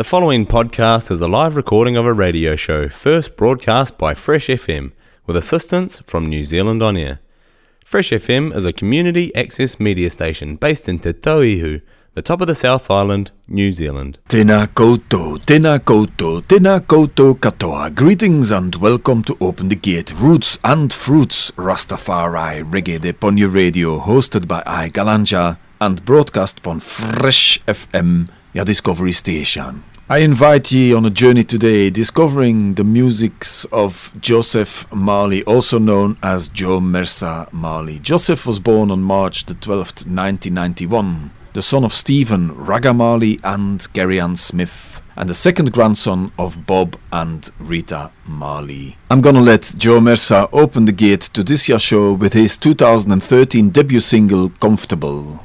The following podcast is a live recording of a radio show first broadcast by Fresh FM with assistance from New Zealand On Air. Fresh FM is a community access media station based in Te Tauihu, the top of the South Island, New Zealand. Tēnā koutou, tēnā koutou, tēnā koutou katoa. Greetings and welcome to Open the Gate, Roots and Fruits, Rastafari Reggae de Ponyo Radio, hosted by I Galanja and broadcast on Fresh FM, your Discovery Station. I invite ye on a journey today discovering the musics of Joseph Marley, also known as Joe Mersa Marley. Joseph was born on March the 12th, 1991, the son of Stephen Ragga Marley and Gary Ann Smith, and the second grandson of Bob and Rita Marley. I'm gonna let Joe Mersa open the gate to this year's show with his 2013 debut single, Comfortable.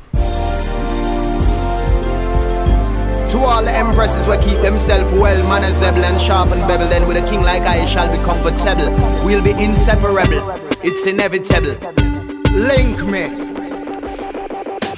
To all the empresses where keep themselves well, manageable and sharp and bevel, then with a king like I shall be comfortable. We'll be inseparable, it's inevitable. Link me.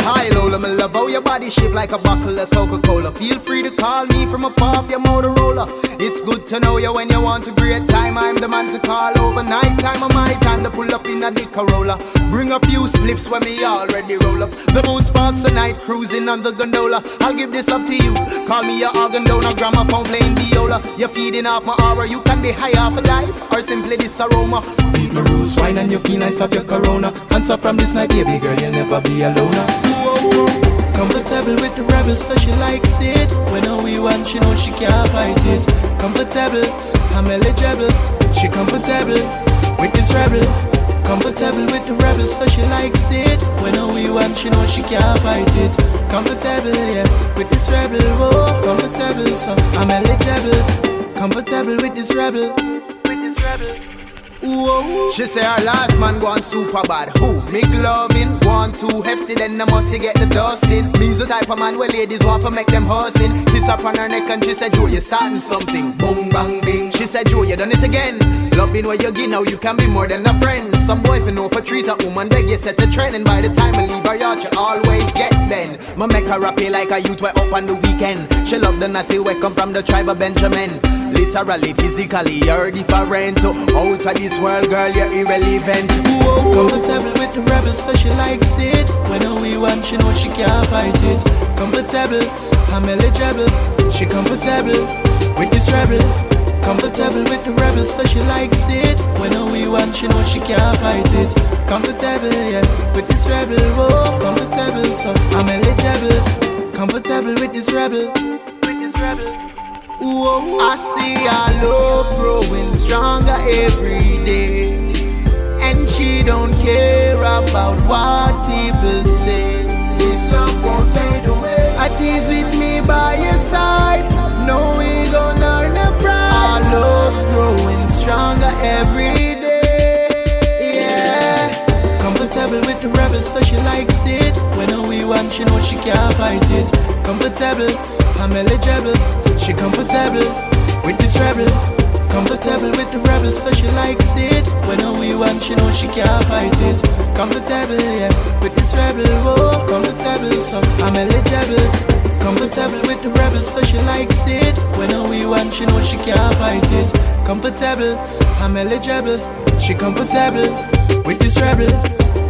Hi Lola, my love, how your body shaped like a bottle of Coca-Cola. Feel free to call me from a pop your Motorola. It's good to know you when you want a great time. I'm the man to call over night time of my time to pull up in a dick. Bring a few spliffs when me already roll up. The moon sparks a night cruising on the gondola. I'll give this up to you. Call me your organ donor, gramophone playing viola. You're feeding off my aura. You can be high off of life or simply this aroma. Beat my roots, wine and you feel nice off your corona. Answer from this night, baby girl, you'll never be alone. Comfortable with the rebel, so she likes it. When all we want, she knows she can't fight it. Comfortable, I'm eligible. She comfortable with this rebel. Comfortable with the rebel, so she likes it. When all we want, she knows she can't fight it. Comfortable, yeah, with this rebel. Whoa, comfortable, so I'm eligible. Comfortable with this rebel. With this rebel. She say her last man gone super bad. Who? Make loving, want too hefty, then I must get the dusting. Me's the type of man where ladies want to make them husband. Kiss up on her neck and she said, Joe, you're starting something. Boom, bang, bing. She said, Joe, you done it again. Loving where you get now, you can be more than a friend. Some boy for know for treat a woman, beg get set the trend. And by the time I leave her yacht, you always get bent. Ma make her happy like a youth way up on the weekend. She love the natty way come from the tribe of Benjamin. Literally, physically, you're different. So out of this world, girl, you're irrelevant. Whoa. Comfortable with the rebel, so she likes it. When we want, she know she can't fight it. Comfortable, I'm eligible. She comfortable with this rebel. Comfortable with the rebel, so she likes it. When all we want, she knows she can't fight it. Comfortable, yeah, with this rebel. Whoa, comfortable, so I'm eligible. Comfortable with this rebel. With this rebel. Whoa. Oh, oh. I see our love growing stronger every day. And she don't care about what people say. This love won't fade away. I tease with me by stronger every day. Yeah. Comfortable with the rebel, so she likes it. When all we want, she knows she can't fight it. Comfortable, I'm eligible. She comfortable with this rebel. Comfortable with the rebel, so she likes it. When all we want, she knows she can't fight it. Comfortable, yeah, with this rebel. Whoa, comfortable, so I'm eligible. Comfortable with the rebel, so she likes it. When all we want, she knows she can't fight it. Comfortable, I'm eligible. She comfortable with this rebel.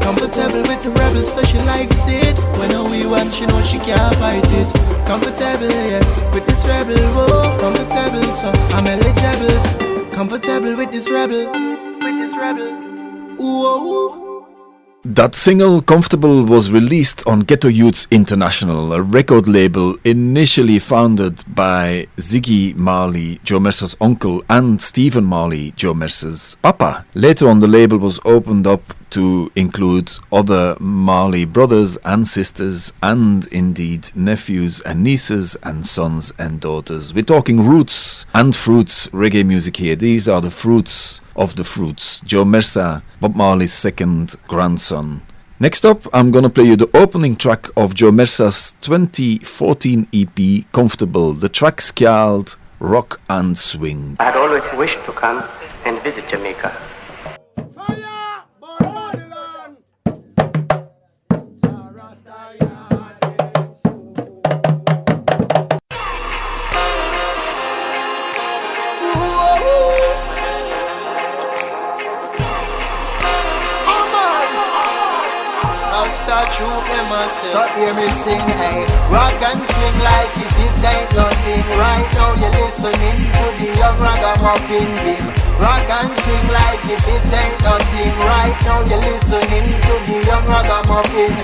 Comfortable with the rebel, so she likes it. When all we want, she knows she can't fight it. Comfortable, yeah, with this rebel. Whoa, comfortable, so I'm eligible. Comfortable with this rebel. With this rebel. Whoa. That single, Comfortable, was released on Ghetto Youths International, a record label initially founded by Ziggy Marley, Joe Mersa's uncle, and Stephen Marley, Joe Mersa's papa. Later on, the label was opened up to include other Marley brothers and sisters, and indeed nephews and nieces, and sons and daughters. We're talking roots and fruits reggae music here. These are the fruits of the fruits. Joe Mersa, Bob Marley's second grandson. Next up, I'm gonna play you the opening track of Joe Mersa's 2014 EP, Comfortable. The track's called Rock and Swing. I had always wished to come and visit Jamaica. Them. So hear me sing, hey. Rock and swing like if it ain't nothing. Right now you're listening to the young ragamuffin beam. Rock and swing like if it ain't nothing. Right now you're listening to the young ragamuffin.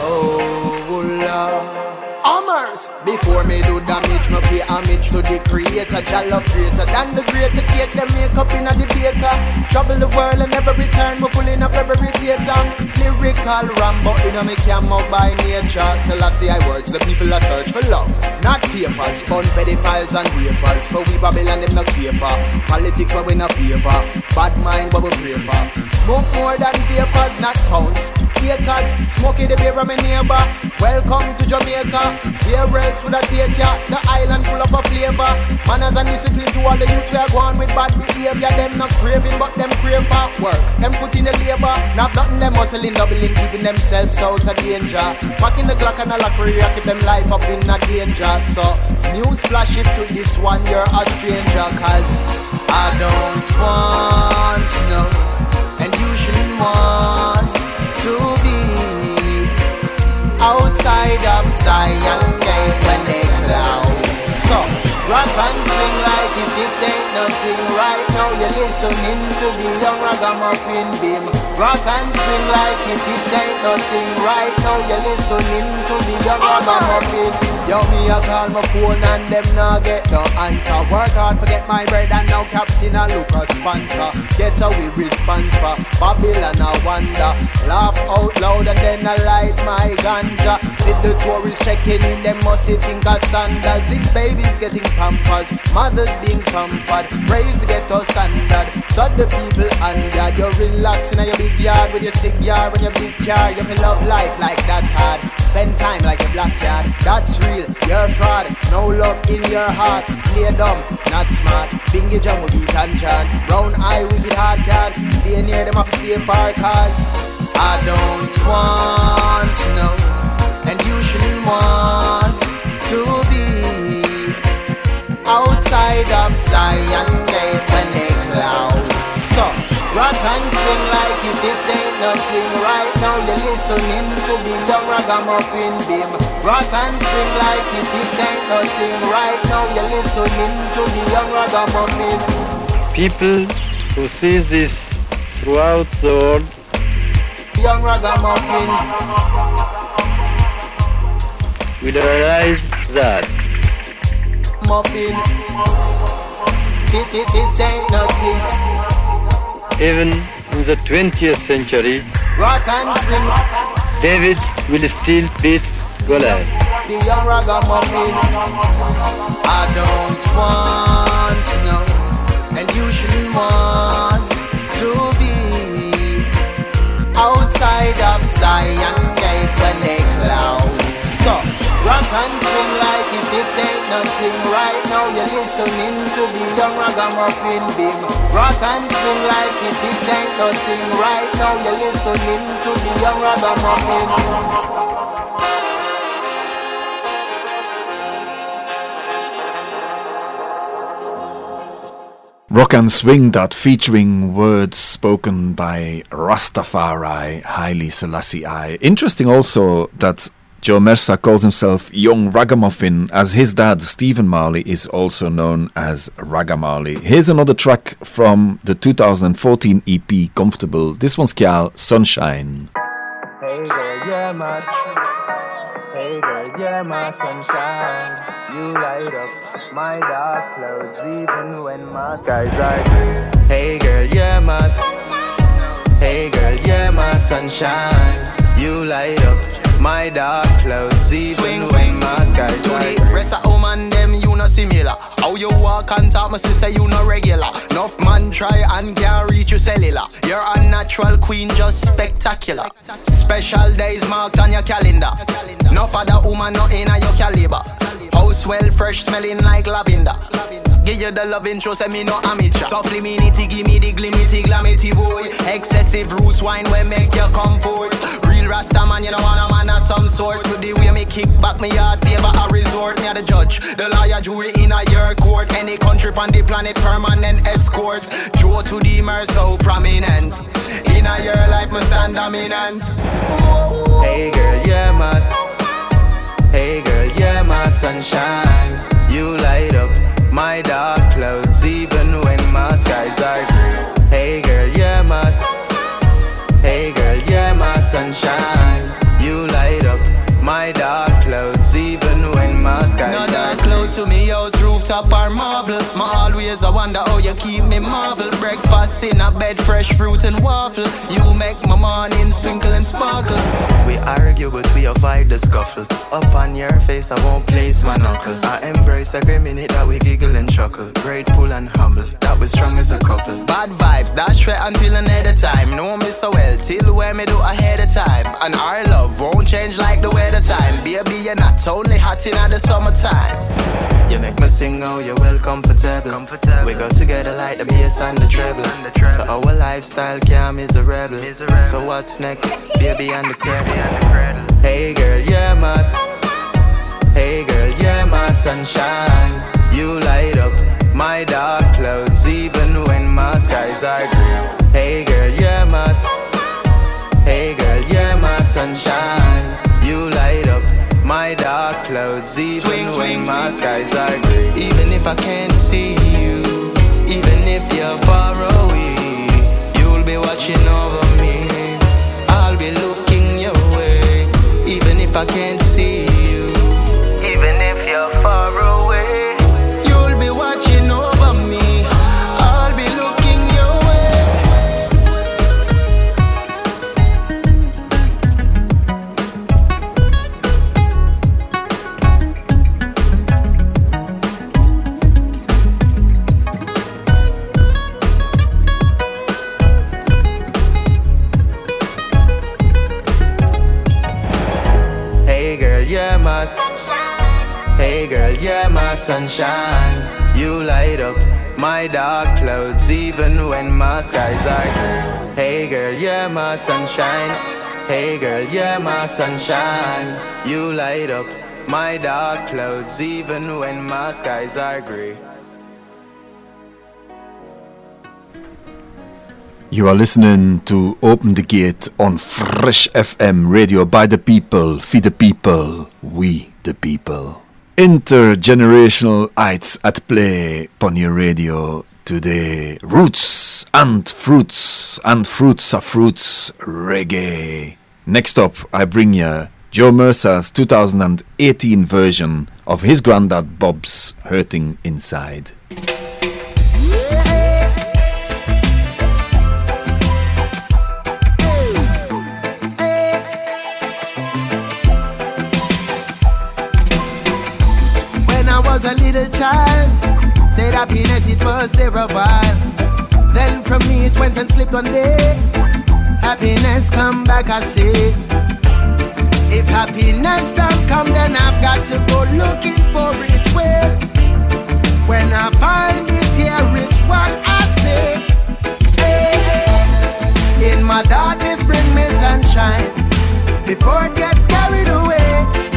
Oh, Lord. Hammers. Before me do damage, me pay homage to the creator. Jollof greater than the greater cake. Them make up in the baker. Trouble the world and never return. Me pulling up every theater. Lyrical Rambo in a me camo by nature. Selassie I words, the people are search for love, not papers. Fun pedophiles and rapers. For we Babylon them no care for. Politics but we no favor. Bad mind but we pray for. Smoke more than papers, not pounds. Acres, smoking the beer of my neighbor. Welcome to Jamaica. Where else would I take ya? The island full of a flavor. Manners and discipline to all the youth we are going with bad behavior. Them not craving, but them crave for work. Them put in the labor. Not nothing them hustling, doubling, keeping themselves out of danger. Packing the Glock and a lock keep them life up in a danger. So, news flash it to this one, you're a stranger. Cause I don't want know, and you shouldn't want outside of Zion gates when they close. So, rock and swing like if it ain't nothing. Right now you're listening to the young ragamuffin beam. Rock and swing like if it ain't nothing. Right now you're listening to the young ragamuffin. Yo, me a call my phone and them not get no answer. Work hard to get my bread and now Captain a look a sponsor. Get away response for Babylon a wonder. Laugh out loud and then I light my ganja. See the tourists checking in, them must think of sandals. If babies getting pampers, mothers being pampered, raise the ghetto standard. So the people under You're relaxing in your big yard with your cigar and your big car. You feel love life like that hard. Spend time like a black cat. That's real, you're fraud. No love in your heart. Play dumb, not smart. Bingy jump with beat and chant. Brown eye, wicked hard cat. Stay near them off stay far cause I don't want Zion gates when they close. So, rock and swing like if it ain't nothing. Right now you're listening to the young ragamuffin beam. Rock and swing like if it ain't nothing. Right now you're listening to the young ragamuffin. People who see this throughout the world Young ragamuffin. will realize that Muffin. Even in the 20th century, Rock and swing. David will still beat Goliath. the young ragamuffin. I don't want and you shouldn't want to be outside of Zion gates when they close. So, rock and swing like ain't nothing. Right now you're listening to the young ragamuffin beam. Rock and swing like if it ain't nothing. Right now you're listening to the young ragamuffin. Rock and Swing that featuring words spoken by Rastafari, Haile Selassie I. Interesting also that Joe Mersa calls himself Young Ragamuffin, as his dad, Stephen Marley, is also known as Ragga Marley. Here's another track from the 2014 EP Comfortable. This one's called Sunshine. Hey girl, you're my truth. Hey girl, you're my sunshine. You light up my dark clouds even when my skies are gray. Hey girl, you're my s- Hey girl, you're my sunshine. You light up my dark clouds even when my skies are gray. Rest of woman them you no similar. How you walk and talk, my sister you no regular. Enough man try and can't reach you cellular. You're a natural queen, just spectacular. Special days marked on your calendar. Enough other woman not in your caliber. House well fresh, smelling like lavender. Give you the love intro, say me no amateur. Nitty, give me the glimity, glamity boy. Excessive roots wine when make you. Real Rasta man, you know want a man of some sort. To the way me kick back me yard favor a resort. Me a the judge, the lawyer, jury in a your court. Any country on the planet, permanent escort. Joe to the mer so prominent. In a your life, me stand dominant. Hey girl, yeah man. Hey girl, yeah my sunshine. You light up my dark clouds you keep me marvel. Breakfast in a bed, fresh fruit and waffle. You make my mornings twinkle and sparkle. We argue but we avoid the scuffle. Up on your face I won't place my knuckle. I embrace every minute that we giggle and chuckle. Grateful and humble that we're strong as a couple. Bad vibes, that's right until another time. Know me so well till when me do ahead of time. And our love won't change like the weather time. Baby, you're not only hot in the summertime. You make me sing, oh, you're well comfortable. comfortable. We go together like the bass and the treble. So our lifestyle calm is a rebel. So what's next? Baby and the cradle. Hey girl, yeah, my. Hey girl, yeah, my sunshine. You light up my dark clouds even when my skies are gray. Hey girl, yeah, my. Hey girl, yeah, my sunshine. You light up my dark clouds even swing, when swing. my skies are gray. Even if I can't see you, even if you're far away, if I can't sunshine. You light up my dark clouds even when my skies are gray. Hey girl, yeah my sunshine. Hey girl, yeah my sunshine. You light up my dark clouds even when my skies are gray. You are listening to Open the Gate on Fresh FM radio by the people, feed the people, we the people. Intergenerational heights at play on your radio today. Roots and fruits and fruits of fruits reggae. Next up, I bring you Joe Mersa's 2018 version of his granddad Bob's Hurting Inside. Little child, said happiness it was there a while. Then from me it went and slipped one day. Happiness come back, I say. If happiness don't come, then I've got to go looking for it. Well, when I find it here, it's what I say. Hey, in my darkness, bring me sunshine. Before it gets carried away,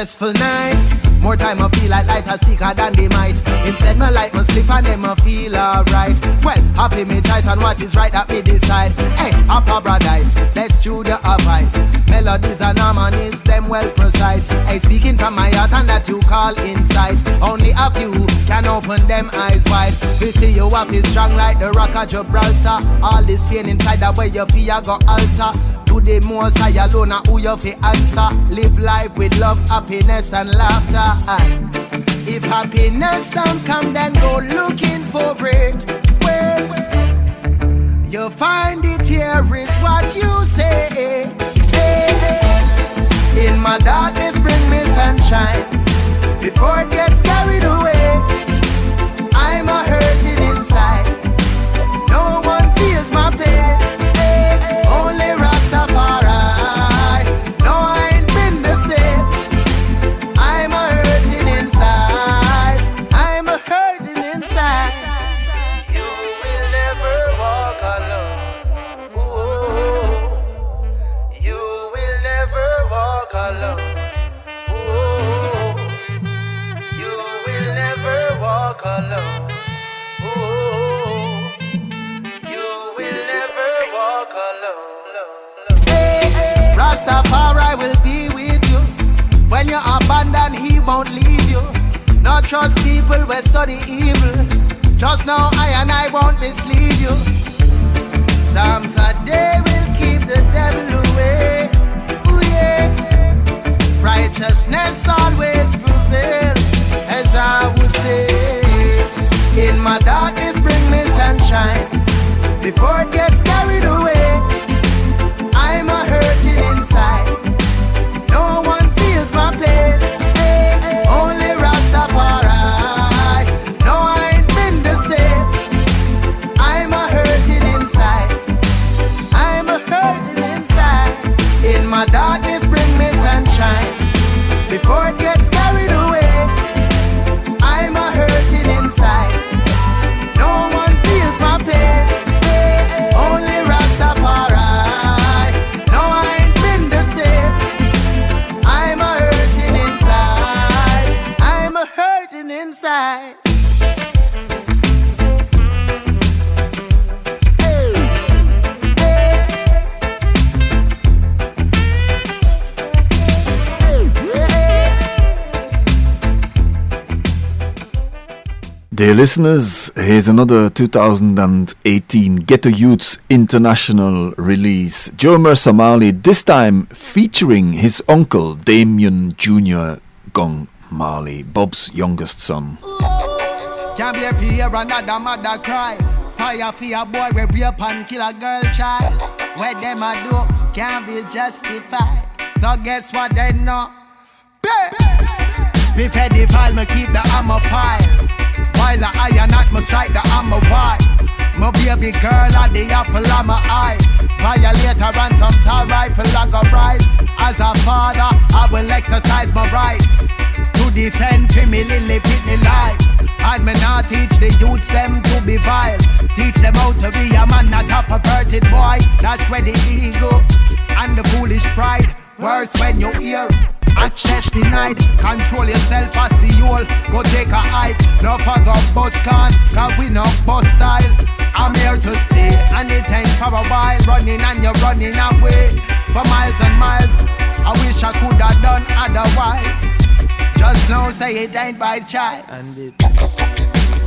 stressful nights. More time I feel like light is thicker than they might. Instead, my light must flip and them I feel alright. Well, happy me choice on what is right that me decide. Hey, up paradise, let's chew the advice. Melodies and harmonies, them well precise. Hey, speaking from my heart and that you call insight. Only a few can open them eyes wide. We see you up is strong like the rock of Gibraltar. All this pain inside that way you feel you go alter. To the most high alone, who you fi answer. Live life with love, happiness, and laughter. Aye. If happiness don't come, then go looking for it. Well, you'll find it here is what you say. In my darkness, bring me sunshine. Before it gets Dear listeners, here's another 2018 Ghetto Youths International release. Joe Mersa this time featuring his uncle Damian Jr. Gong Marley, Bob's youngest son. Can't be a fear another mother cry. Fire a boy we and kill a girl child. What them do can't be justified. So guess what they know? Keep the file. While the iron strike the hammer wise. My baby girl at the apple of my eye. Violator and some tall rifle like a price. As a father, I will exercise my rights to defend to me lily pitney life. And me not teach the youths them to be vile. Teach them how to be a man, not a perverted boy. That's where the ego and the foolish pride. Worse when you hear access denied. Control yourself as the all. Go take a hike. No fuck up bus can, cause we no bus style. I'm here to stay, and it ain't for a while. Running and you're running away for miles and miles. I wish I could have done otherwise. Just know, say it ain't by choice.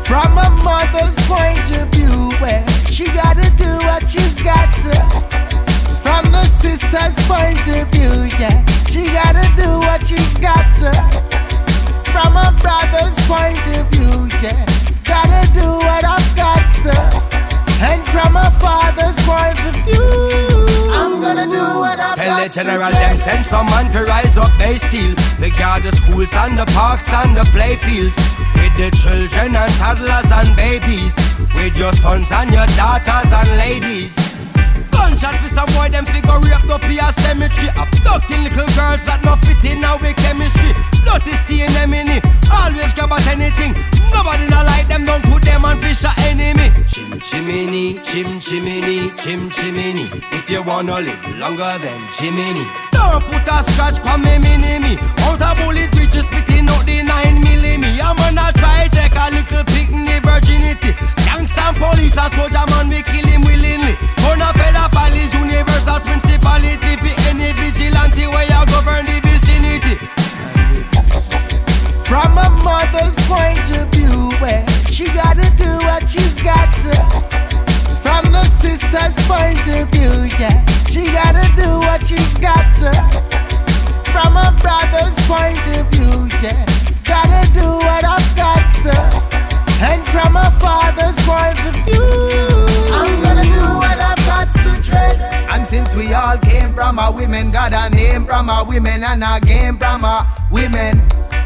From a mother's point of view, where she gotta do what she's got to. From the sister's point of view, yeah, she gotta do what she's got to. From a brother's point of view, yeah, gotta do what I've got to. And from a father's point of view, I'm gonna do what I've Tell got the to. general them send some man to rise up they steal They guard the schools and the parks and the playfields With the children and toddlers and babies With your sons and your daughters and ladies Gunshot for some boy them figure raped up a cemetery. Abducting little girls that not fit in our chemistry. Dirty seeing them in it. Always grab at anything Nobody not like them Don't put them on fish a enemy. Chim chimney, chim chimney, chim chimney If you wanna live longer than Jiminy. Don't put a scratch for me mini me. Out a bullet we just spitting out the 9 milli I'm gonna try take a little picnic virginity. Gangsta police and soldier man we kill him willingly. Turn a pedophile is universal principality. For any vigilante where you govern the vicinity From a mother's point of view, where she gotta do what she's got to. From the sister's point of view, yeah, she gotta do what she's got to. From a brother's point of view, yeah, gotta do what I've got to. And from a father's point of view, I'm gonna do what I've got to dread. And since we all came from a women, got a name from a women and a game from a women.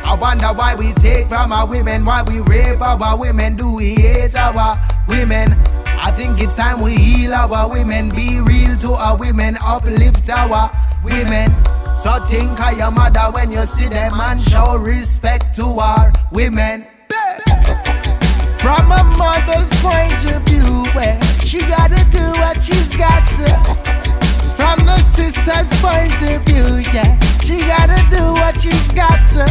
I wonder why we take from our women, why we rape our women, do we hate our women? I think it's time we heal our women, be real to our women, uplift our women. So think of your mother when you see them and show respect to our women. From a mother's point of view, where she gotta do what she's got to. Sister's point of view, yeah, she gotta do what she's got to.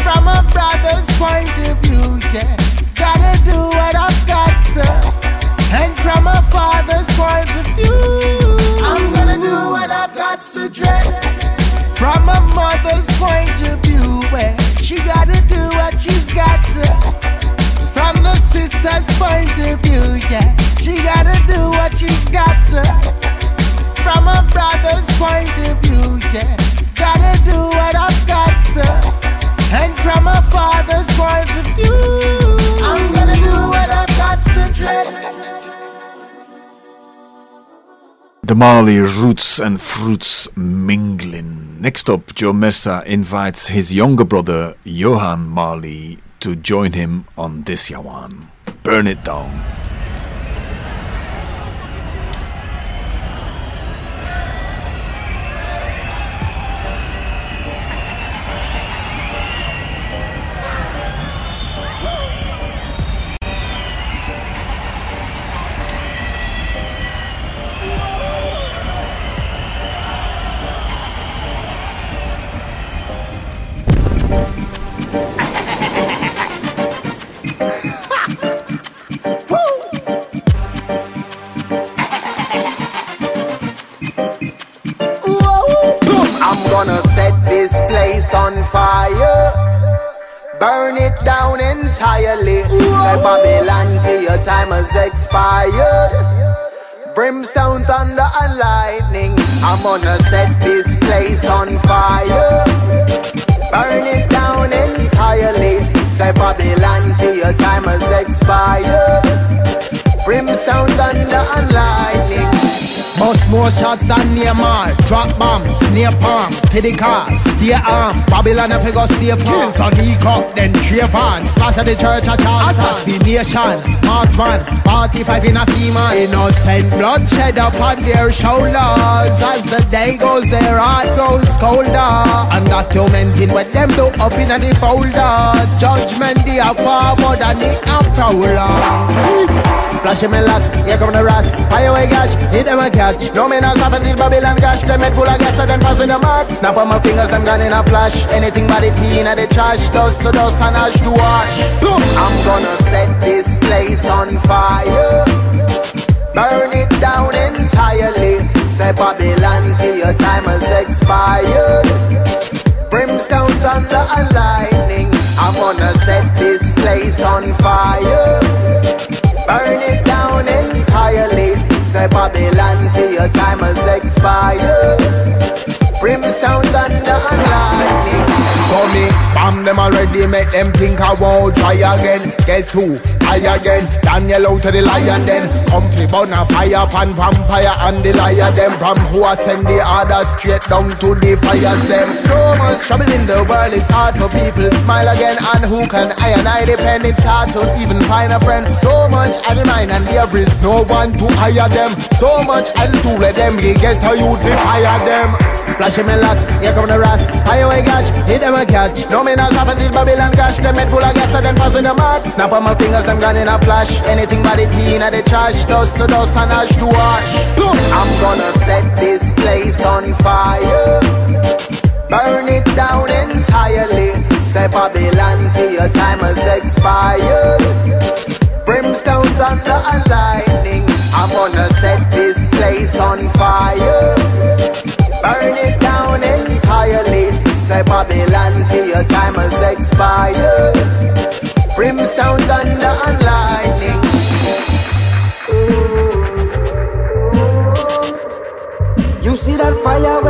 From a brother's point of view, yeah, gotta do what I've got to. And from a father's point of view, I'm gonna do what I've got to do. From a mother's point of view, where she gotta do what she's got to. From the sister's point of view, yeah, she gotta do what she's got to. From a brother's point of view, yeah, gotta do what I've got. And from a father's point of view, I'm gonna do what I've got dread. The Mali roots and fruits mingling. Next up, Joe Mersa invites his younger brother Yohan Marley to join him on this Yawan. Burn it down. Has. Brimstone, thunder, and lightning. I'm gonna set this place on fire. Burn it down entirely. Say Babylon for your time has expired. Brimstone, thunder, and lightning. Bust more shots than Neymar. Drop bombs, near palm, to the car Stay arm, Babylon if you go stay farm Kills on E-Cup, then Trayvon Slaughter the church at Charleston Assassination, marksman Party five in a female Innocent bloodshed upon their shoulders. As the day goes, their heart grows colder. And documenting what them do up in the folder. Judgment they are forward and they are prowler Flashing my locks, here come the rats. Away gash, hit them a catch. No man has happened till Babylon cash. Them head full of gas and then pass me the mark Snap on my fingers, them gone in a flash. Anything but it clean at the trash. Dust to dust and ash to ash I'm gonna set this place on fire. Burn it down entirely. Say Babylon for your time has expired. Brimstone, thunder and lightning. I'm gonna set this place on fire Burn it down entirely. Say Babylon for your time has expired. Brimstone, thunder and lightning. So me bomb them already Make them think I won't try again. Guess who? I again. Daniel out to the lion then Comfy a fire pan vampire and the liar them From who I send the others straight down to the fires them So much trouble in the world It's hard for people to smile again. And who can I and I depend? It's hard to even find a friend. So much I mine and there is no one to hire them. So much I'll do let them. You get a youth to fire them. Flashing me lots, here come the rats. Fire away gash, hit them a catch. No me not happen till Babylon cash. Them head full of gas and then pass me the mark Snap on my fingers, them gone in a flash. Anything but it clean at the trash. Dust to dust and ash to ash I'm gonna set this place on fire. Burn it down entirely. Say Babylon for your time has expired. Brimstone, thunder and lightning I'm gonna set this place on fire. Burn it down entirely. Say Babylon for your time has expired Brimstone, thunder and lightning You see that fire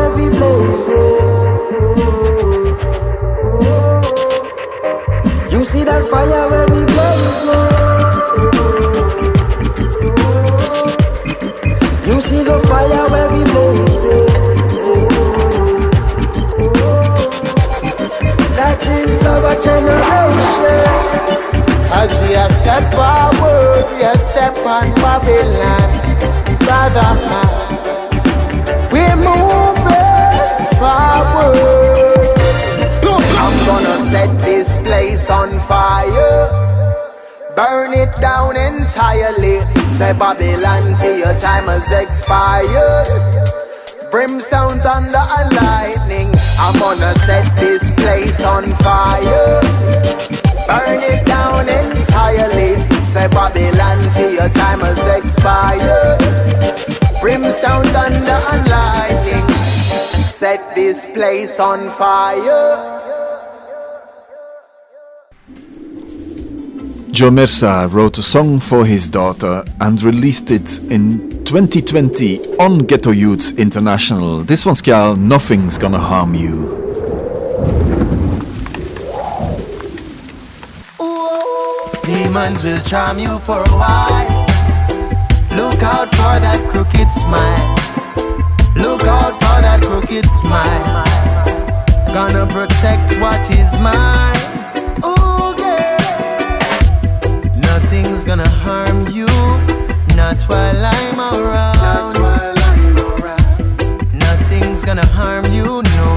As we are step forward, we are step on Babylon. Brother We're moving forward. I'm gonna set this place on fire. Burn it down entirely. Say Babylon for your time has expired. Brimstone, thunder and lightning. I'm gonna set this place on fire Burn it down entirely Say Babylon for your time has expired Brimstone, thunder and lightning set this place on fire. Joe Mersa wrote a song for his daughter and released it in 2020 on Ghetto Youths International. This one's called Nothing's Gonna Harm You. Demons will charm you for a while. Look out for that crooked smile. Look out for that crooked smile. Gonna protect what is mine. Ooh, girl. Nothing's gonna harm you. Not while I'm around. Not while I'm around. Nothing's gonna harm you. No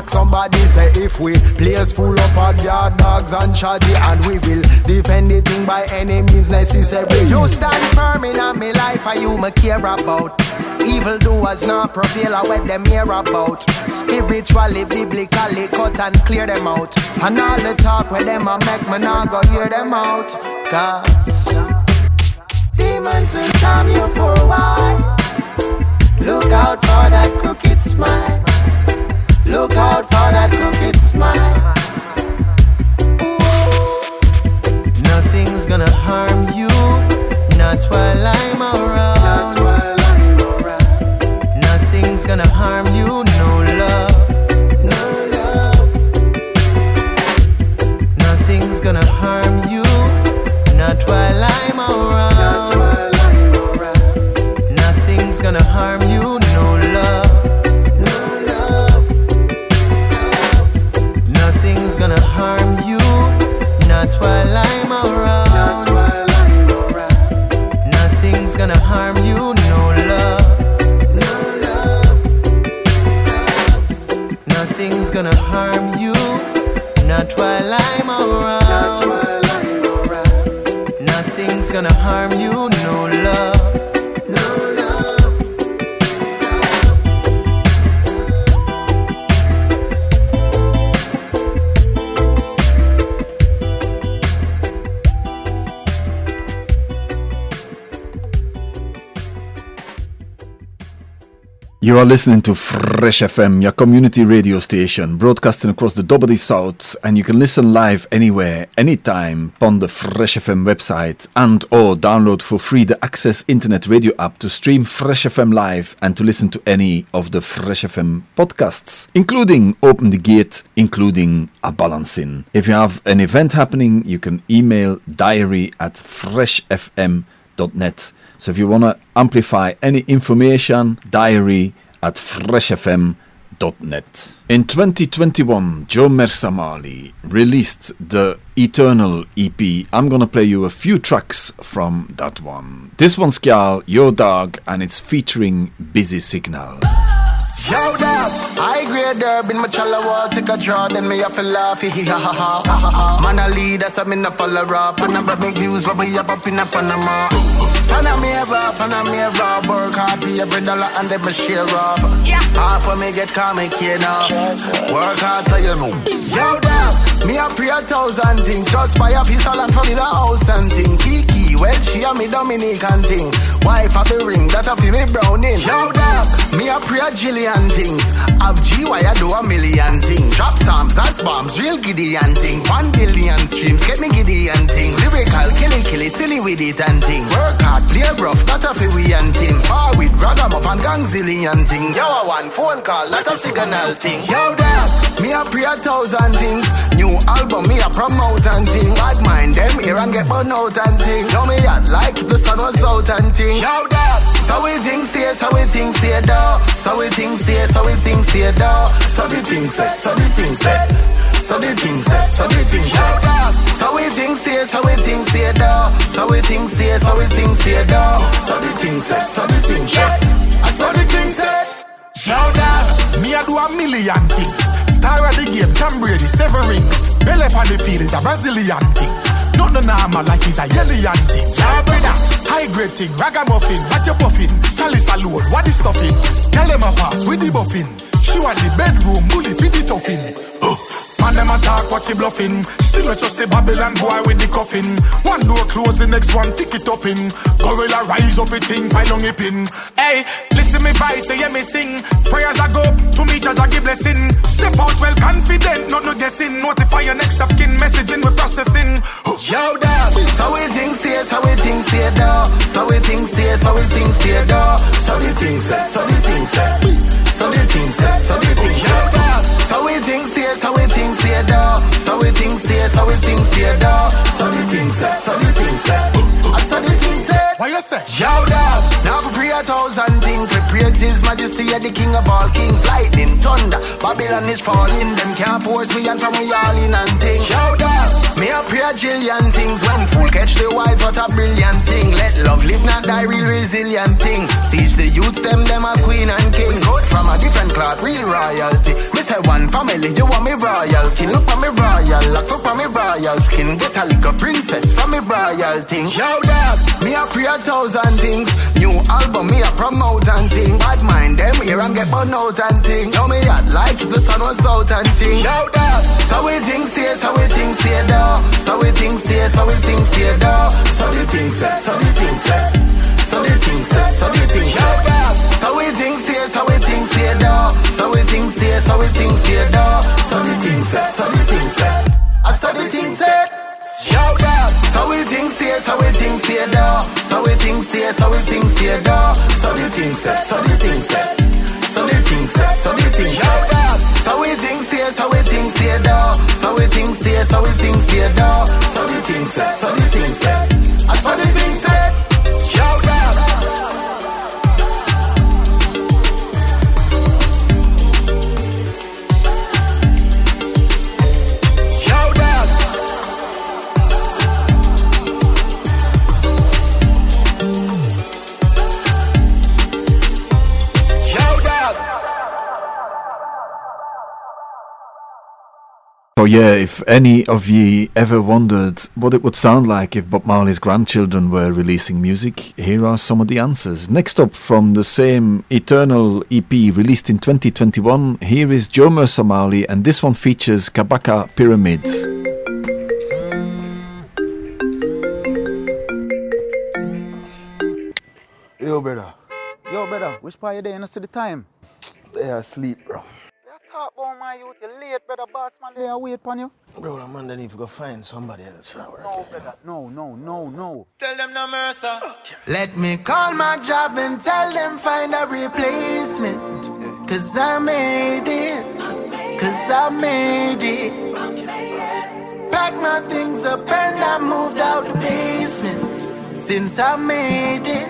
ask somebody. Say if we place full up of guard dogs and shoddy, and we will defend the thing by any means necessary. You stand firm in me life, and you me care about. Evil doers not prevail, I what them hear about. Spiritually, biblically, cut and clear them out. And all the talk where them a make me not go hear them out. Cause demons will charm you for a while. Look out for that crooked smile. Look out for that crooked smile. Ooh. Nothing's gonna harm you, not while I'm around. Not while I'm around. Nothing's gonna harm you, You are listening to Fresh FM, your community radio station, broadcasting across the Dobbody South, and you can listen live anywhere, anytime, on the Fresh FM website, and or download for free the Access Internet Radio app to stream Fresh FM live and to listen to any of the Fresh FM podcasts, including Open the Gate, including a balancing. If you have an event happening, you can email diary at freshfm.net. So if you want to amplify any information, diary at freshfm.net. In 2021, Joe Mersa Marley released the Eternal EP. I'm gonna play you a few tracks from that one. This one's called Your Dog and it's featuring Busy Signal. Yo, dab, I grade herb in my chala wall, take a draw, then me up and laugh, hee ha ha ha ha ha ha. Man, I lead us, I'm in a follow up, and I'm bring views, but we up up in a Panama. Panamera, Panamera, work hard for every dollar and then me share off. Half of me get comic enough. Work hard so you know. Yo, dab, me a pray a thousand things, just buy a piece of land for me the house and thing. Kiki, well, she a me Dominican thing. Wife of the ring, that a fi me browning. Yo, dog, me a pray a jillion things. Have G, why I do a million things. Drop psalms, that's bombs, real Gideon thing. One billion streams, get me Gideon thing. Lyrical, killy, killy, silly with it and thing. Work hard, play rough, that a fi we and thing. Bar with ragamuffin, gangzillion thing. Yo, a one phone call, that a signal thing. Yo, dog, me a pray a thousand things. New album, me a promote and thing. Bad mind them here and get burn out and thing. Know me at like the sun was out and thing. Yo, dog, so we think stay, so we think stay door. So we think stay, so we think stay door. So the thing set, so the thing set. So the thing set, so the thing set. So we think stay, so we think stay door. So we think stay, so we think stay door. So the thing set, so the thing set. So the thing set. Shout out, me a do a million things. Star of the game, Tom Brady, seven rings. Belly on the field is a Brazilian thing. Not the normal like he's a Yellian thing. Yeah, brother, high grade thing, ragamuffin, what you buffing? Chalice alone, what is stuffing? Tell them a pass with the buffin. She want the bedroom, bully feed the toffin. Uh. Man, them attack, what she bluffing. Still, I trust the Babylon boy with the coffin. One door close, the next one tick it up in. Gorilla rise up a thing, pile on pin. Hey, listen me voice, say yeah me sing. Prayers I go to me, judge I give blessing. Step out well confident, not no guessing. Notify your next of kin, messaging we processing. Yo, dog. So we think stay, so we think stay door. So we think stay, so we think stay door. So the thing set, so the thing set. So the thing set, so the thing set. dog. So we think stay, so we think stay door. So we think stay, so we think stay door. So the thing set, so the thing set. Uh, so the thing set. What you say? Yo, dog. Now we pray a thousand things. We praise His Majesty, the King of all kings. Lightning, thunder, Babylon is falling. Them can't force me and from we all in and thing. Yo, dog. Me a pray a jillion things. When fool catch the wise, what a brilliant thing. Let love live, not die, real resilient thing. Teach the youth them, them a queen and king. Good from a different cloth, real royalty. Me say one family, you want me royal king. Look for me royal, look for me royal skin. Get a little princess from me royal thing. Yo, dog. Me a pray a thousand things. New album, me a promote and thing. Bad mind them here and get burn out and thing. Me at like if the sun was out and thing. Yo, dog. So we things stay, so we things stay door. So we think stay, so we think stay door. So the thing set, so the thing set. So the thing set, so the thing set. So we think stay, so we think stay door. So we think stay, so we think stay door. So the thing set, so the thing set. I saw the thing set. Yo, dog. So we think stay, so we think stay door. So we think stay, so we think stay door. So the thing set, so the thing set. So the thing set, so the thing set. So we think stay, so we think stay door. So we think stay, so we think So yeah, if any of ye ever wondered what it would sound like if Bob Marley's grandchildren were releasing music, here are some of the answers. Next up from the same Eternal EP released in 2021, here is Joe Mersa Marley and this one features Kabaka Pyramids. Yo, brother. Yo, brother, which part you there? You know, see the time? They are asleep, bro. You talk about my youth, you late, brother. Boss man, they are wait upon you. Bro, the man, they need to go find somebody else. work. No, brother. No, no, no, no. Tell them no mercy. Let me call my job and tell them find a replacement. Cause I made it. Cause I made it. Pack my things up and I moved out the basement. Since I made it.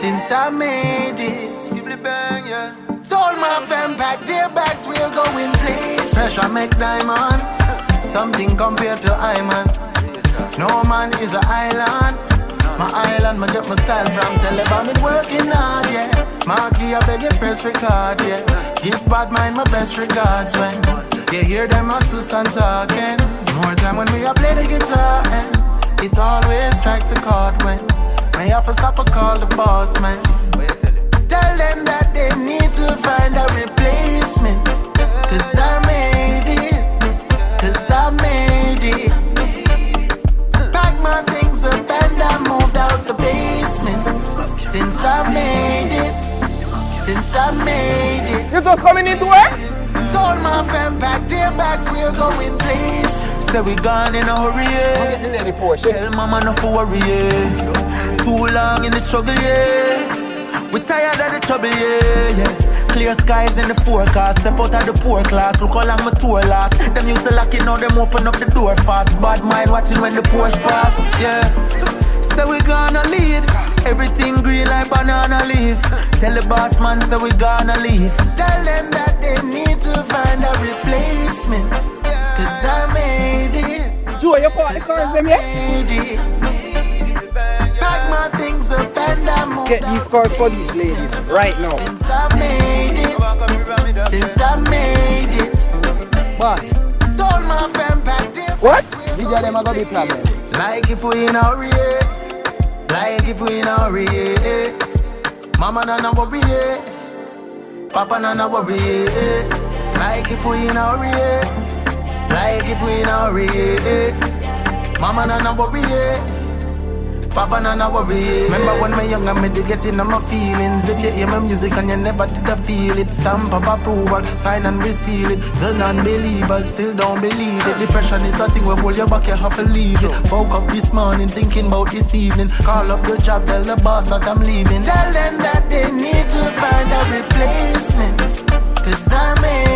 Since I made it. Skibly bang, yeah. Told my fam pack their bags, we're going place. Pressure make diamonds. Something compared to Iman. No man is an island. My island, me get my style from Taliban. Been working hard, yeah. Marky, I beg you press record, yeah. Give bad mind my best regards when you hear them a Susan talking. More time when we a play the guitar and it always strikes a chord when me have to stop and call the boss man tell them that they need to find a replacement. Cause I made it. Cause I made it. Pack my things up and I moved out the basement. Since I made it. Since I made it. You just coming into work? Told my fam back their backs. we're going places. Say we gone in a hurry. Tell mama not to worry. Too long in the struggle, yeah. We tired of the trouble, yeah, yeah. Clear skies in the forecast. Step out of the poor class. Look how long my tour last. Them used to lock it, now them open up the door fast. Bad mind watching when the Porsche pass. Yeah. Say we gonna lead. Everything green like banana leaf. Tell the boss man, say we gonna leave. Tell them that they need to find a replacement. Cause I made it. Joe, you call the cars them yet? Get these cars for these ladies right now. Since I made it, since I made it, Boss, told my fam back there. what? Video them a gonna be problem. Like if we in a hurry, like if we in a hurry. Mama nana worry, yeah. Papa nana worry, yeah. like if we in a hurry, like if we in a hurry. Mama nana worry, yeah. Papa nana worry. Remember when me young and me did get in on my feelings. If you hear my music and you never did a feel it, stamp of approval, sign and reseal it. The non-believers still don't believe it. Depression is a thing where hold your back, you have to leave it. Woke up this morning thinking about this evening. Call up the job, tell the boss that I'm leaving. Tell them that they need to find a replacement. Cause I made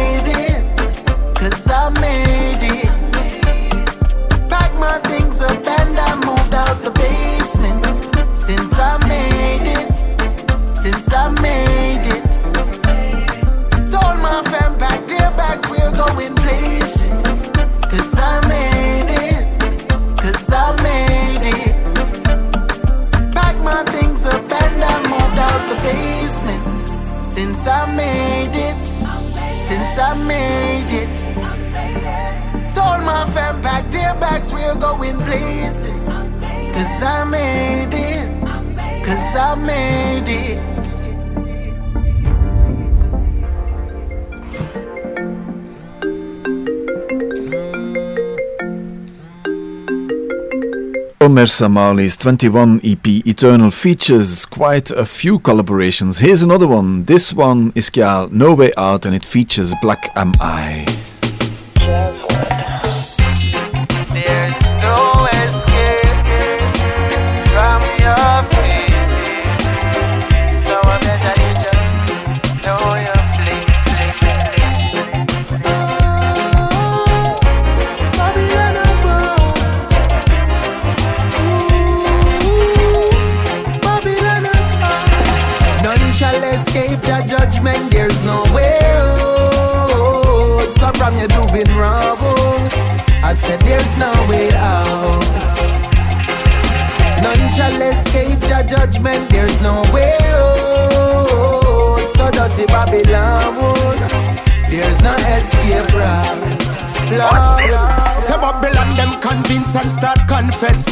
going places. Cause I made it, cause I made it. Omer Samali's 21 EP Eternal features quite a few collaborations. Here's another one. This one is called No Way Out and it features Black Am I. judgment. There's no way out. So dirty Babylon, there's no escape route. Lord, Say Babylon them convince and start confess.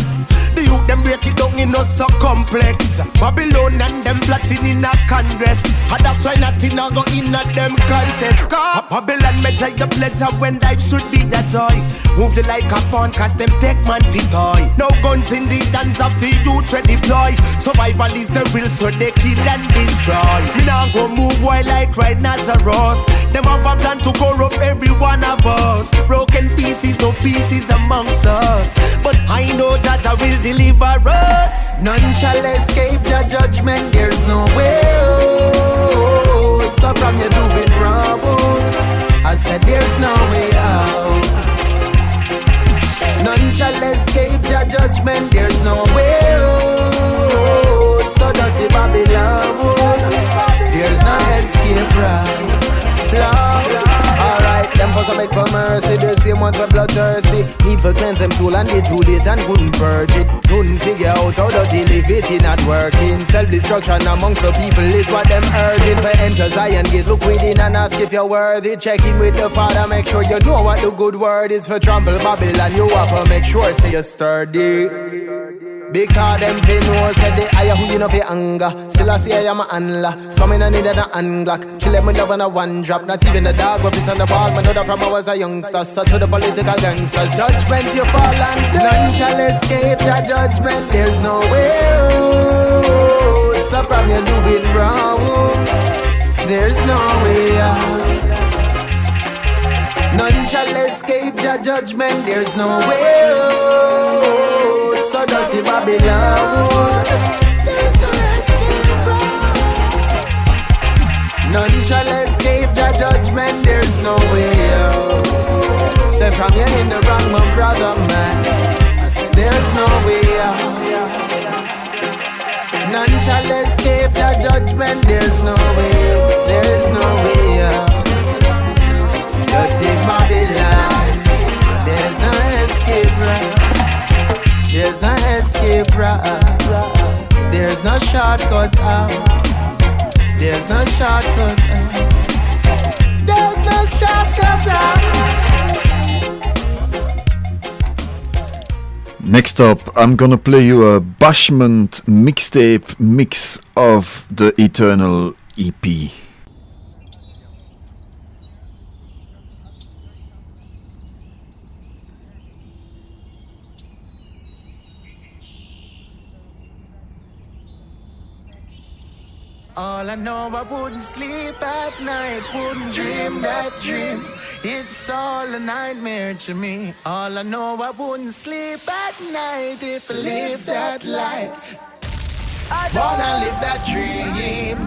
The youth them break it down in no so complex. Babylon and plotting in a congress. And that's why nothing a go in a them contest. Cause Babylon me take the pleasure when life should be a joy. Move the like a pawn them take man fit toy. No guns in the hands of the youth we deploy. Survival is the real so they kill and destroy. Me now go move while like right Nazareth. Them have a plan to corrupt every one of us. Broken pieces, no pieces amongst us. But I know that I will deliver us. none shall escape the judgment. There's no way out. So from you doing wrong, I said there's no way out. None shall escape the judgment. There's no way out. So dirty Babylon, there's no escape route. Lord. Them for some beg for mercy. The same ones were bloodthirsty. Need for cleanse them soul and they too late and couldn't purge it. Couldn't figure out how dirty live it not working. Self destruction amongst the people is what them urging. For enter Zion gates, look within and ask if you're worthy. Check in with the Father, make sure you know what the good word is for trample Babylon. You have to make sure say you're sturdy. Because them pin no said they higher who you know fi anger. Still I see I am a handler. Some in a need a unlock. Kill them with love and a one drop. Not even the dog what is on the ball. My know from I was a youngster. So to the political gangsters. Judgment you fall and none shall escape your judgment. There's no way out. So from you doing wrong. There's no way out. None shall escape your judgment. There's no way out. Judgment, there's no way out. Say from you in the wrong, my brother, man. There's no way out. None shall escape the judgment, there's no way, there's no way out. Dirty Babylon, there's no escape route. There's no escape route. There's no shortcut out. There's no shortcut out. Next up, I'm gonna play you a Bashment mixtape mix of the Eternal EP. All I know, I wouldn't sleep at night, wouldn't dream that dream. It's all a nightmare to me. All I know, I wouldn't sleep at night if I lived that life. I wanna live that dream.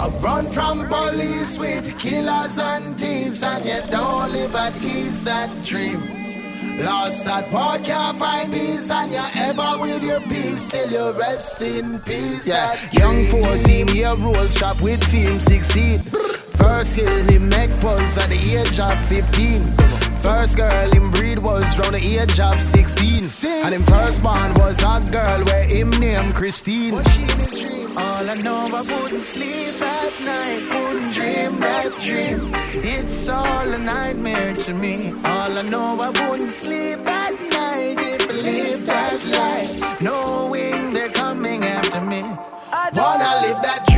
I run from police with killers and thieves, and yet don't live at ease that dream. Lost that war, can't find peace, and you're ever with your peace, still you rest in peace. Yeah, young 14 year old shop with film 16. First hill him neck was at the age of 15. First girl him breed was round the age of 16. And him first born was a girl where him named Christine. All I know, I wouldn't sleep at night, wouldn't dream that dream. It's all a nightmare to me. All I know, I wouldn't sleep at night if I lived that life, knowing they're coming after me. I wanna live that dream.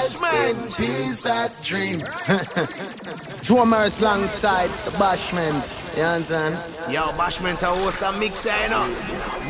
Still you rest in peace, that dream. Drummers alongside the Bashment. You understand? Yo, Bashment, I host a mix, eh, you know.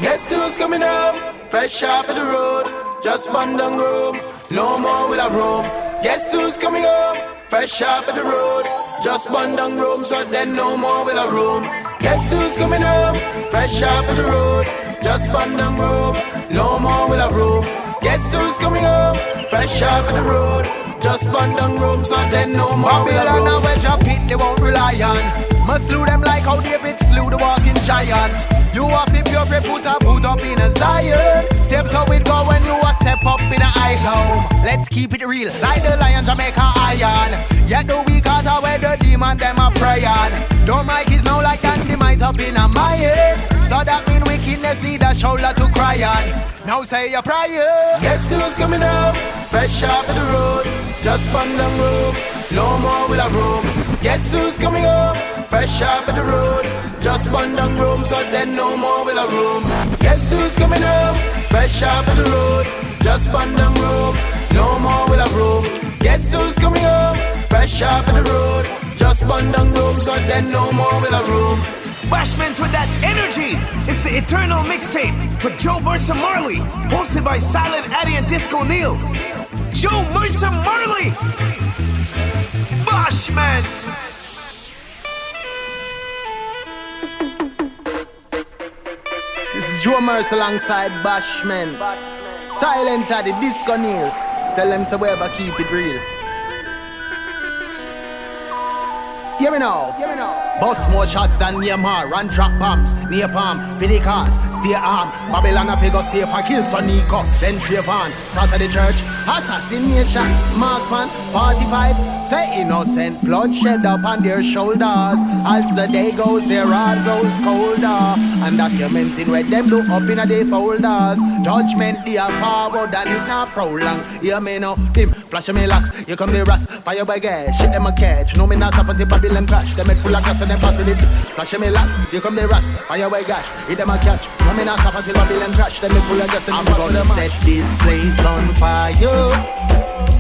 Guess who's coming home? Fresh off of the road, just one down room. No more will I roam. Guess who's coming home? Fresh off of the road, just one down room. So then no more will I roam. Guess who's coming home? Fresh off of the road, just one down room. No more will I roam. Guess who's coming home? Fresh off of the road, just one down room. So then no more Babylon roam. a wedge up it, they won't rely on. Must slew them like how David slew the walking giant. You have to pure put a put up in a Zion. Same how it go when you a step up in a high home. Let's keep it real, like the lion Jamaica iron. Yet the weak heart are where the demon them a prayin'. Don't like is now like dynamite up in a my head. So that mean wickedness need a shoulder to cry on. Now say your prayer. Guess who's coming up? Fresh off of the road, just one down road. No more will I roam. Guess who's coming up? Fresh off of the road, just one down room. So then no more will I roam. Guess who's coming up? Fresh off of the road, just one down room. No more will I roam. Guess who's coming home? Fresh off of the road, just one down room. So then no more will I roam. Bashment with that energy. It's the Eternal Mixtape for Joe Mersa Marley, hosted by Silent Addy and Disco Neil. Joe Mersa Marley. Bashment. This is Joe Mersa alongside Bashment. Silent the disco Neil. Tell them so keep it real. Hear me now. Bust more shots than Neymar. Run drop bombs. Near palm. For cars. Stay arm. Babylon a figure stay for kill. So Nico. Then Trayvon. Start of the church. Assassination. Marksman. 45. Say innocent blood shed upon their shoulders. As the day goes, their heart grows colder. And documenting where them do up in a day folders. Judgment they are forward and it not prolong. Hear me now. Tim. Flash me locks. Here come the rats. Fire by gas. Shit them a catch. No me not stop until Babylon crash. Them head full of gas and them pass with it. Flash me locks. Here come the rats. Fire by gas. Hit them a catch. No me not stop until Babylon crash. Them head full of gas and them with it. set this place on fire.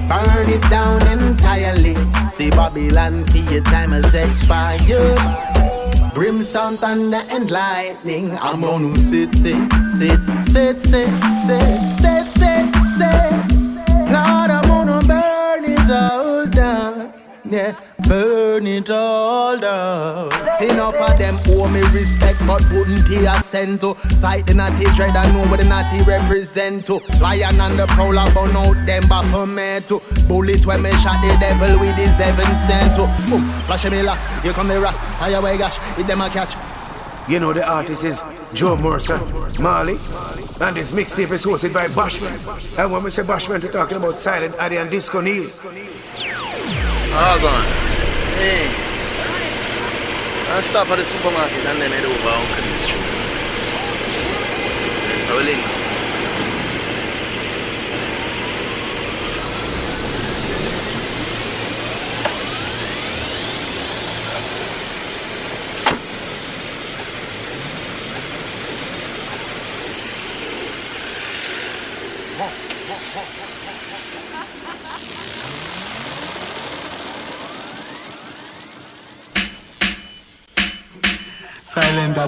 Burn it down entirely. See Babylon for your time has expired. Brimstone, thunder, and lightning. I'm gonna sit, sit, sit, sit, sit, sit, sit, sit, sit. Lord, I'm gonna burn it all down. Yeah, burn it all down. See enough of them owe me respect, but wouldn't pay a cent to. Sight the natty dread, I know what the natty represent to. Lion and the prowler burn out them baphomet to. Bullet when me shot the devil with the seven cent to. Boom, flash me locks, here come the rust. Fire away, gosh, hit them a catch. You know the artist is Joe Mersa, Marley, and this mixtape is hosted by Bashman. And when we say Bashman, we're talking about Silent Addy and Disco Neil. All gone. Danny. Antes da para o supermarket, Danny era o balcão. Sabe lindo?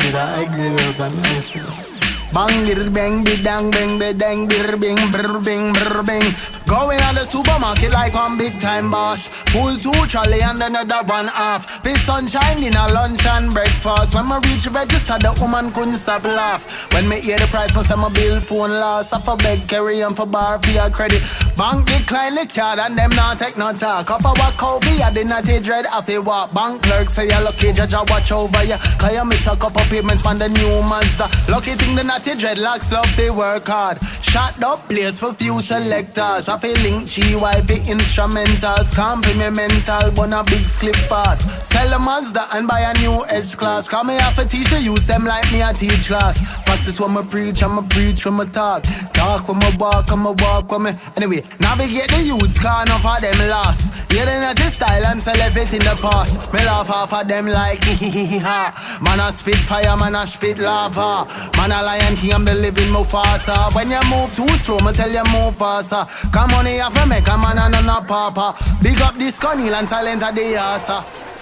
Street. So we link. Silent I did I give up and listen. Bang bir bang bir dang bang bir dang bir bing brr bing brr bing. Going on the supermarket like one big time boss. Pull two trolley and another one off. Be sunshine in a lunch and breakfast. When me reach register, the woman couldn't stop laugh. When me hear the price, me say my bill phone lost. Up a beg carry on for bar for your credit. Bank decline the card and them not take no talk. Up a walk out be a dinner tea dread happy walk. Bank clerk say you lucky judge a watch over you. Cause you miss a couple payments from the new Mazda. Lucky thing the natty dreadlocks love they work hard. Shot up place for few selectors. I feel link GYP instrumentals. Compliment mental, but a big slip pass. Sell a Mazda and buy a new S class. Come me have a teacher, use them like me I teach class. Practice what I preach, I'ma preach when I talk. Talk when I walk, I'm a walk when me. Anyway, navigate the youths, car enough of them lost. Yeah, they not this style and it in the past. Me laugh off of them like ha. Man a spit fire, man a spit lava. Man a lion king, I'm the living Mufasa. When you move too slow, me tell you move faster. Come on, have to make a man and a papa. Big up this Conil and silent of the asa.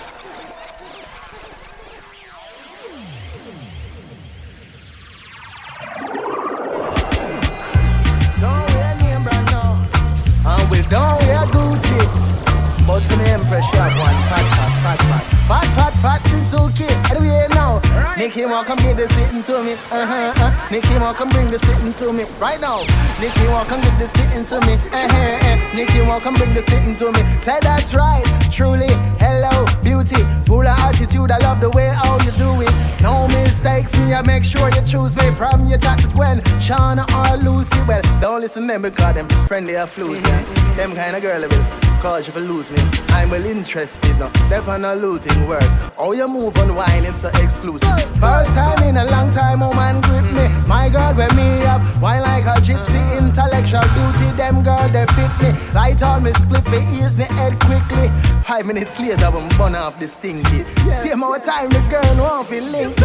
But for the Empress, she have one fat, fat, fat, fat. Fat, fat, fat Suzuki. Anyway, now. Nicky Walk come give the sitting to me. Uh-huh, uh. Nicky Walk come bring the sitting to me. Right now. Nicky Walk come give the sitting to me. Uh-huh, uh. Nicky Walk come bring the sitting to me. Say that's right. Truly, hello, beauty. Full of attitude. I love the way how you do it. No mistakes, me. I make sure you choose me from your chat to Gwen, Shauna or Lucy. Well, don't listen to them because them friendly or fluid. Yeah. Them kind of girl will cause you will lose me. I'm well interested now. Never no looting word. Oh, you move on wine, it's so exclusive. First time in a long time, oh woman grip me. My girl, when me up, wine like a gypsy. Intellectual beauty, them girl, they fit me. Light on me, split me, ease me head quickly. Five minutes later, I'm burn up this stinky. Same more time, the girl won't be linked.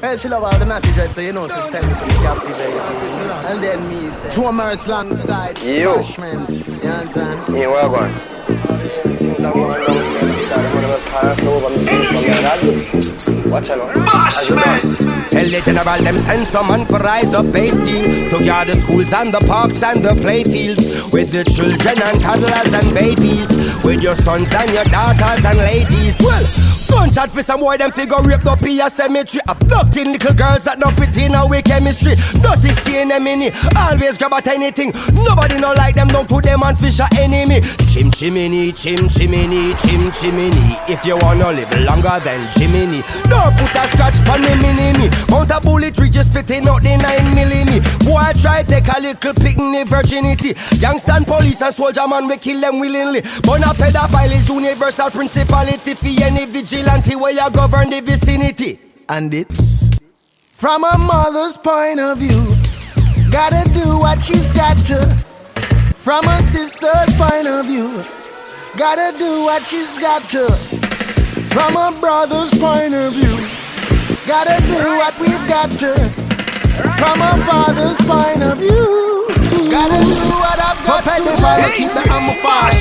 Well, she love all the naughty dread, so you know, so she tell me some captivate. And then me say, two months alongside. Yo. Bashment. Yeah, where going? Watch out. Tell the general them send some man for rise up base To guard the schools and the parks and the playfields With the children and toddlers and babies With your sons and your daughters and ladies Well, gunshot for some boy them figure raped up in a cemetery. Abducting little girls that not fit in our chemistry. Dirty seeing them in it, always grab at anything. Nobody no like them, don't put them on fish a enemy. Chim chimney, chim chimney, chim chimney If you wanna live longer than Jiminy. Don't put a scratch on me mini me. Mount a bullet, we just spitting out the 9 milli I try take a little picnic virginity Youngster and police and soldier man, we kill them willingly But a pedophile is universal principality For any vigilante where you govern the vicinity And it's from a mother's point of view. Gotta do what she's got to. From a sister's point of view. Gotta do what she's got to. From a brother's point of view. Gotta do what we've got to. From a father's point of view. Gotta do what I've got to. Fire, keep the ammo fire.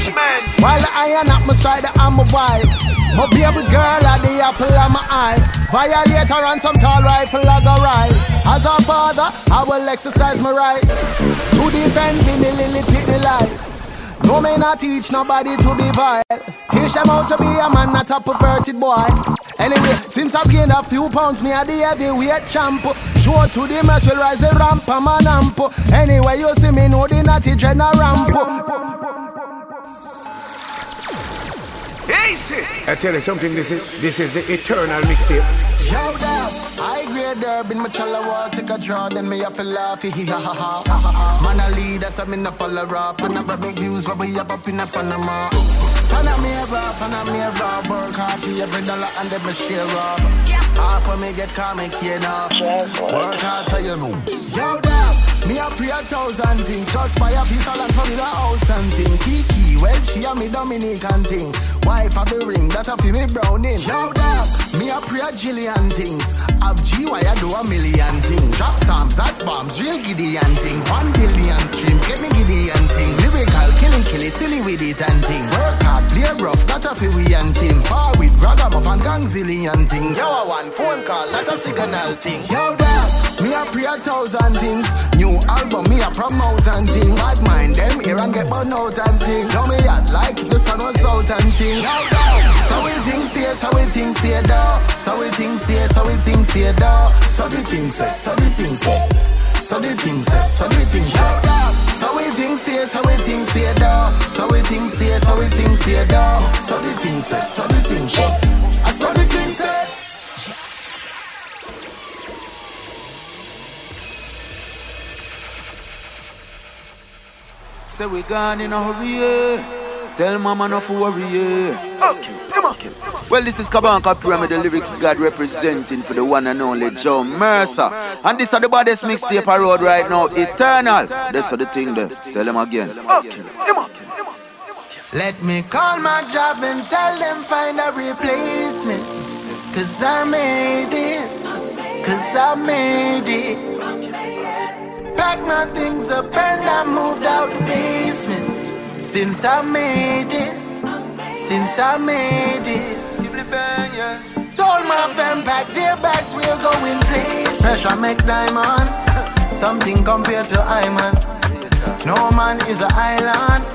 While the iron side, the ammo wide. My baby girl at the apple of my eye. Violator and some tall rifle I go rise. As a father, I will exercise my rights to defend me, me lily pitney life. No may not teach nobody to be vile. Teach them how to be a man, not a perverted boy. Anyway, since I've gained a few pounds, me a the heavyweight champ. Show to the mess will rise the ramp, I'm an amp. Anyway, you see me know the natty dread a ramp. I tell you something, this is this is the eternal mixtape. Yo, I grade herb in my chala wall, take a draw, then me up to laugh, hee ha ha ha ha. Man a lead, that's a me na follow rap, and a big views, but we up up in a Panama. Panamera, Panamera, work hard for every dollar and me share off. Half of me get and care enough. Work hard so you know. Yo, there, me a pray a thousand things, just buy a piece of land for me the house and thing. Kiki, well she a me Dominican thing. Wife of the ring, that a fi me browning. Yo, there, me a pray a jillion things. Have G, why I do a million things. Drop psalms, that's bombs, real Gideon thing. One billion streams, get me Gideon thing. Lyrical, killing, killing, silly with it and thing. Work hard, play rough, that a fi we and thing. Far with ragamuffin, gangzillion thing. Yo, a one phone call, not a signal thing. Yo, there, me a pray a thousand things. New album, me a promote and thing. Bad mind, them here and get burn out and thing. Yo, me act like the sun was out and thing. Yo, there, so we think stay, so we think stay there. So we think stay, so we think stay there. So the thing set, so the thing set. So the thing set, so the thing set. So we think stay, so we think stay there. So we think stay, so we think stay there. So the thing set, so the thing set. I saw the thing set. Say we gone in a hurry, yeah. Tell mama not to worry, yeah. Okay. Well, this is Kabaka Pyramid, the lyrics God representing for the one and only Joe Mersa. And this is the baddest mixtape I road right now, Eternal. That's the thing there. Tell them again. Let me call my job and tell them find a replacement. Cause I made it. Cause I made it. Pack my things up and I moved out the basement. Since I made it. Since I made it. Told my fam pack their bags, we're going place. Pressure make diamonds. Something compared to Iman. No man is an island.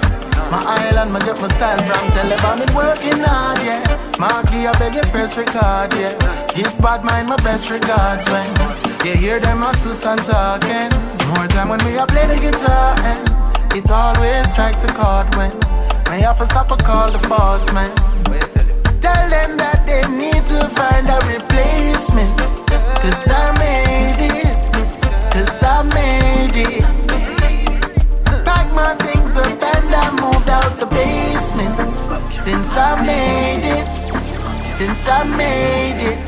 My island, my get my style from Telebam, been working hard, yeah. Marky, I beg your press record, yeah. Give bad mind my best regards when you hear them a Susan talking. More time when we a play the guitar, and it always strikes a chord when I have to stop call the boss, man. Tell them that they need to find a replacement. Cause I made it. Cause I made it. Pack my things up and I moved out the basement. Since I made it. Since I made it.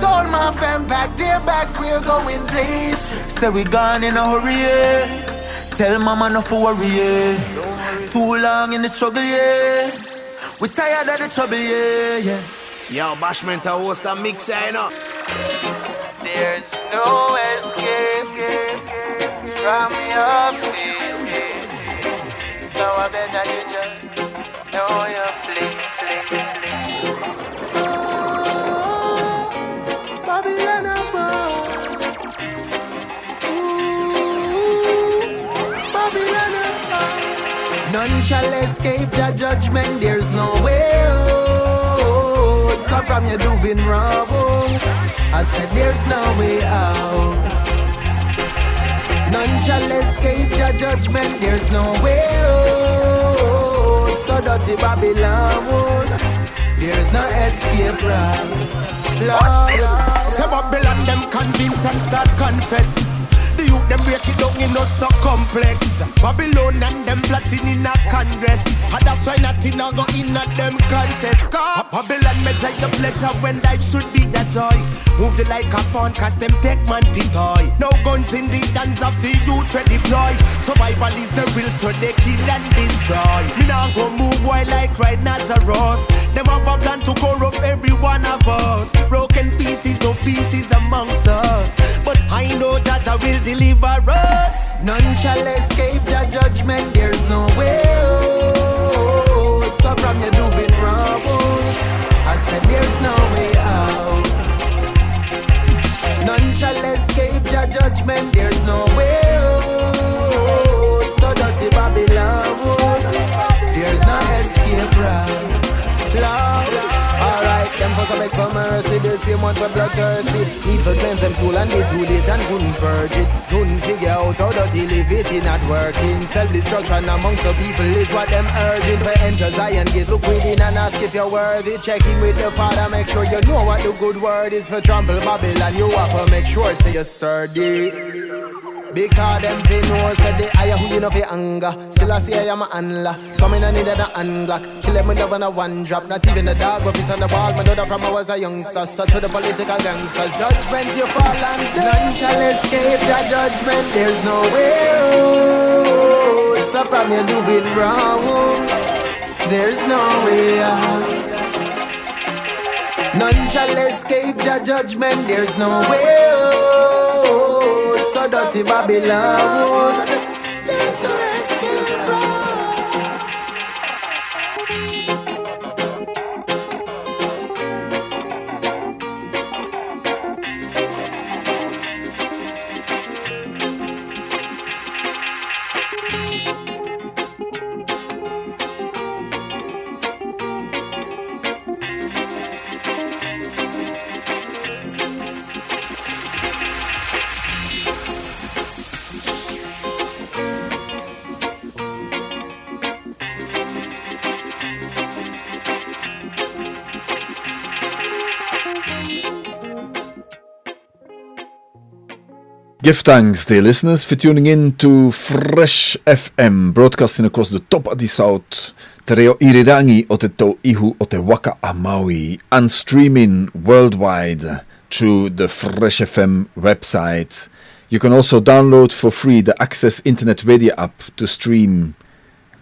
Told my fam pack their bags, we're going places. Say we gone in a hurry. Tell mama not to worry. Too long in the struggle, yeah. We tired of the trouble, yeah, yeah. Yo, Bashment, I host a mix, eh, you know. There's no escape from your feeling. So I better you just know your place. None shall escape your judgment, there's no way out. So from your doing wrong, I said there's no way out. None shall escape your judgment, there's no way out. So dirty Babylon, there's no escape route. Lord, Say Babylon them convince and start confess. The youth them break it down in no so complex. Babylon and them plotting in a congress. And that's why nothing a go in a them contest. Cause Babylon me take the pleasure when life should be a joy. Move the like a pawn cause them take man fit toy. No guns in the hands of the youth we deploy. Survival is the real so they kill and destroy. Me now go move while like right Nazareth. Them have a plan to corrupt every one of us. Broken pieces, no pieces amongst us. But I know that I will deliver us. None shall escape the judgment, there's no way out. So from your doing wrong, I said there's no way out. None shall escape the judgment, there's no The same ones were bloodthirsty. Need to cleanse them soul and be too late and couldn't purge it. Couldn't figure out how dirty live it not working. Self-destruction amongst the people is what them urging. For enter Zion gates, look within and ask if you're worthy. Check in with the Father, make sure you know what the good word is for trample Babylon. You to make sure say you're sturdy. Because them pay no said the higher who you know fi anger Still I see I am a handler. Some in a need a unlock Kill them with love on a one drop. Not even the dog what is on the wall. My daughter from I was a youngster. So to the political gangsters Judgment you fall and None shall escape that judgment. There's no way out. So from you doing wrong. There's no way out. None shall escape your judgment. There's no way out so dirty Babylon. Give thanks, dear listeners, for tuning in to Fresh FM, broadcasting across the top of the south, te reo irirangi o te ihu o te waka a Maui, and streaming worldwide through the Fresh FM website. You can also download for free the Access Internet Radio app to stream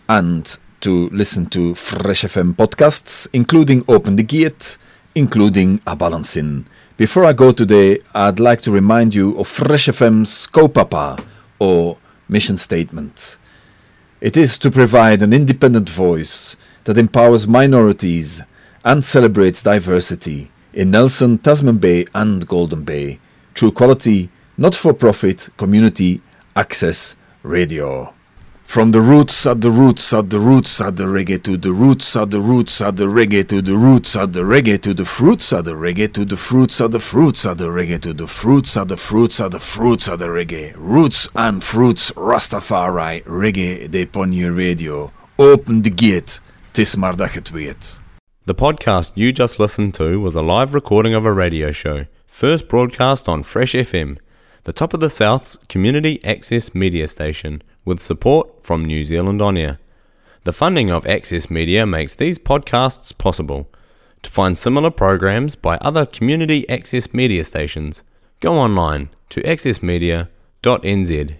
and to listen to Fresh FM podcasts, including Open the Gate, including A Balancing. Before I go today, I'd like to remind you of Fresh FM's Kaupapa, or mission statement. It is to provide an independent voice that empowers minorities and celebrates diversity in Nelson, Tasman Bay, and Golden Bay through quality, not for profit, community access radio. From the roots at the roots at the roots at the reggae to the roots at the roots at the reggae to the roots at the reggae to the fruits at the reggae to the fruits at the fruits at the reggae to the fruits at the fruits at the fruits at the reggae. Roots and fruits Rastafari reggae de Ponje Radio. Open the gate. Tis maar dat het weet. The podcast you just listened to was a live recording of a radio show, first broadcast on Fresh FM, the top of the South's community access media station, with support from New Zealand On Air. The funding of Access Media makes these podcasts possible. To find similar programs by other community access media stations, go online to accessmedia.nz.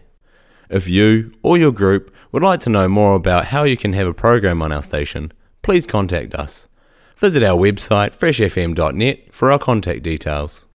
If you or your group would like to know more about how you can have a program on our station, please contact us. Visit our website freshfm.net for our contact details.